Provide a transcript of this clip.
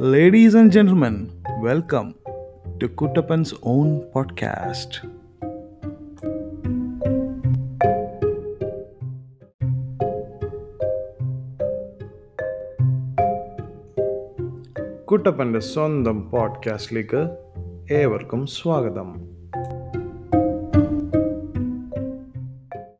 Ladies and gentlemen, welcome to kutapan's own podcast. കുട്ടപ്പൻ്റെ സ്വന്തം പോഡ്കാസ്റ്റിലേക്ക് ഏവർക്കും സ്വാഗതം